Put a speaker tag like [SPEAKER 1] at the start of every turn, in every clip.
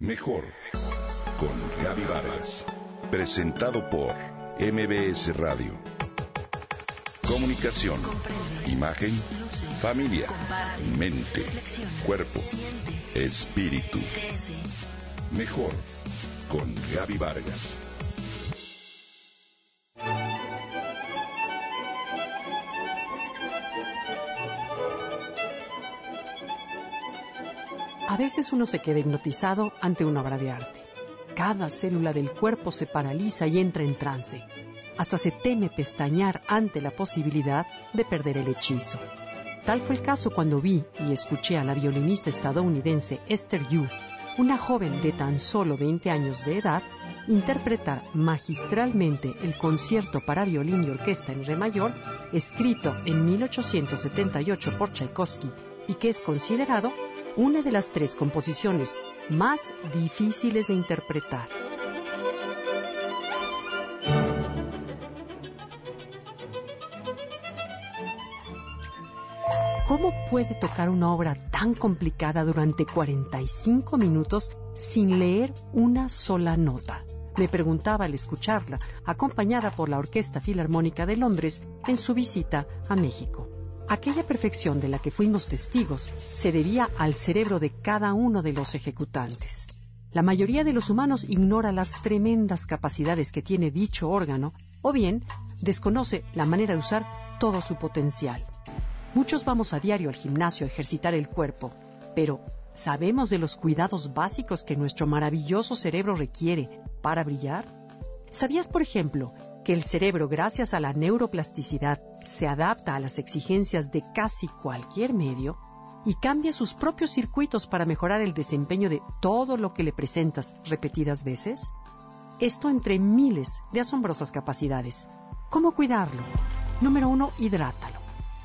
[SPEAKER 1] Mejor con Gaby Vargas. Presentado por MBS Radio. Comunicación, imagen, familia, mente, cuerpo, espíritu. Mejor con Gaby Vargas.
[SPEAKER 2] Veces uno se queda hipnotizado ante una obra de arte. Cada célula del cuerpo se paraliza y entra en trance. Hasta se teme pestañear ante la posibilidad de perder el hechizo. Tal fue el caso cuando vi y escuché a la violinista estadounidense Esther Yu, una joven de tan solo 20 años de edad, interpretar magistralmente el concierto para violín y orquesta en re mayor, escrito en 1878 por Tchaikovsky y que es considerado una de las tres composiciones más difíciles de interpretar. ¿Cómo puede tocar una obra tan complicada durante 45 minutos sin leer una sola nota? Me preguntaba al escucharla, acompañada por la Orquesta Filarmónica de Londres en su visita a México. Aquella perfección de la que fuimos testigos se debía al cerebro de cada uno de los ejecutantes. La mayoría de los humanos ignora las tremendas capacidades que tiene dicho órgano o bien desconoce la manera de usar todo su potencial. Muchos vamos a diario al gimnasio a ejercitar el cuerpo, pero ¿sabemos de los cuidados básicos que nuestro maravilloso cerebro requiere para brillar? ¿Sabías, por ejemplo, que el cerebro, gracias a la neuroplasticidad, se adapta a las exigencias de casi cualquier medio y cambia sus propios circuitos para mejorar el desempeño de todo lo que le presentas repetidas veces? Esto entre miles de asombrosas capacidades. ¿Cómo cuidarlo? Número uno, hidrátalo.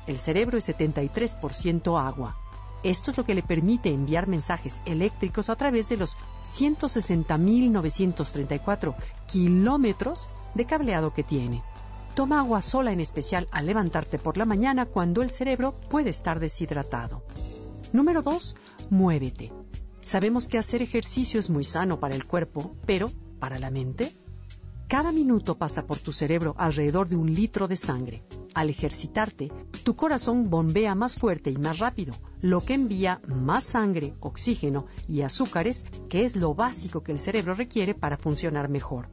[SPEAKER 2] El cerebro es 73% agua. Esto es lo que le permite enviar mensajes eléctricos a través de los 160.934 kilómetros de cableado que tiene. Toma agua sola en especial al levantarte por la mañana cuando el cerebro puede estar deshidratado. Número 2. Muévete. Sabemos que hacer ejercicio es muy sano para el cuerpo, pero ¿para la mente? Cada minuto pasa por tu cerebro alrededor de un litro de sangre. Al ejercitarte, tu corazón bombea más fuerte y más rápido, lo que envía más sangre, oxígeno y azúcares, que es lo básico que el cerebro requiere para funcionar mejor.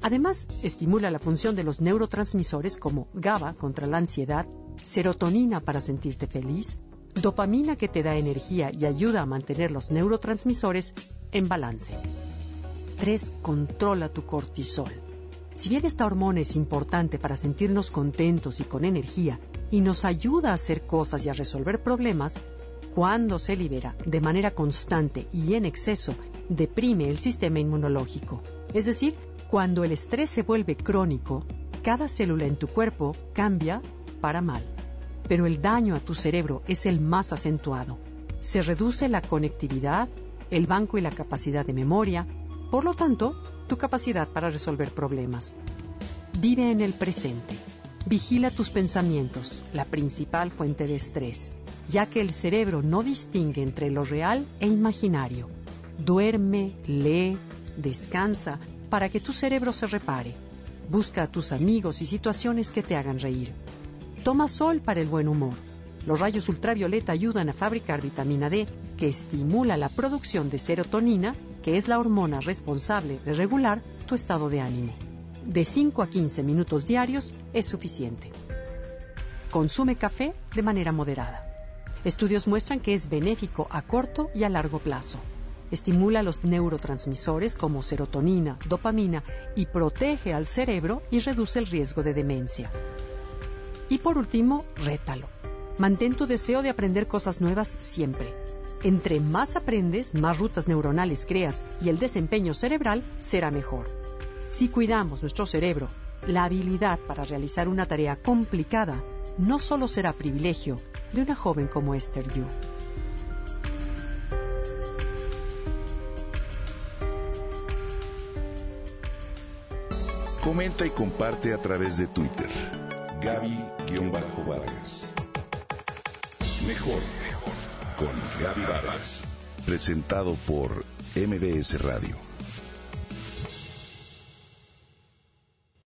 [SPEAKER 2] Además, estimula la función de los neurotransmisores como GABA contra la ansiedad, serotonina para sentirte feliz, dopamina que te da energía y ayuda a mantener los neurotransmisores en balance. 3. Controla tu cortisol. Si bien esta hormona es importante para sentirnos contentos y con energía y nos ayuda a hacer cosas y a resolver problemas, cuando se libera de manera constante y en exceso, deprime el sistema inmunológico. Es decir, cuando el estrés se vuelve crónico, cada célula en tu cuerpo cambia para mal. Pero el daño a tu cerebro es el más acentuado. Se reduce la conectividad, el banco y la capacidad de memoria, por lo tanto, tu capacidad para resolver problemas. Vive en el presente. Vigila tus pensamientos, la principal fuente de estrés, ya que el cerebro no distingue entre lo real e imaginario. Duerme, lee, descansa para que tu cerebro se repare. Busca a tus amigos y situaciones que te hagan reír. Toma sol para el buen humor. Los rayos ultravioleta ayudan a fabricar vitamina D, que estimula la producción de serotonina, que es la hormona responsable de regular tu estado de ánimo. De 5 a 15 minutos diarios es suficiente. Consume café de manera moderada. Estudios muestran que es benéfico a corto y a largo plazo estimula los neurotransmisores como serotonina, dopamina y protege al cerebro y reduce el riesgo de demencia. Y por último, rétalo. Mantén tu deseo de aprender cosas nuevas siempre. Entre más aprendes, más rutas neuronales creas y el desempeño cerebral será mejor. Si cuidamos nuestro cerebro, la habilidad para realizar una tarea complicada no solo será privilegio de una joven como Esther Yu.
[SPEAKER 1] Comenta y comparte a través de Twitter. Gaby-Vargas. Mejor con Gaby Vargas. Presentado por MBS Radio.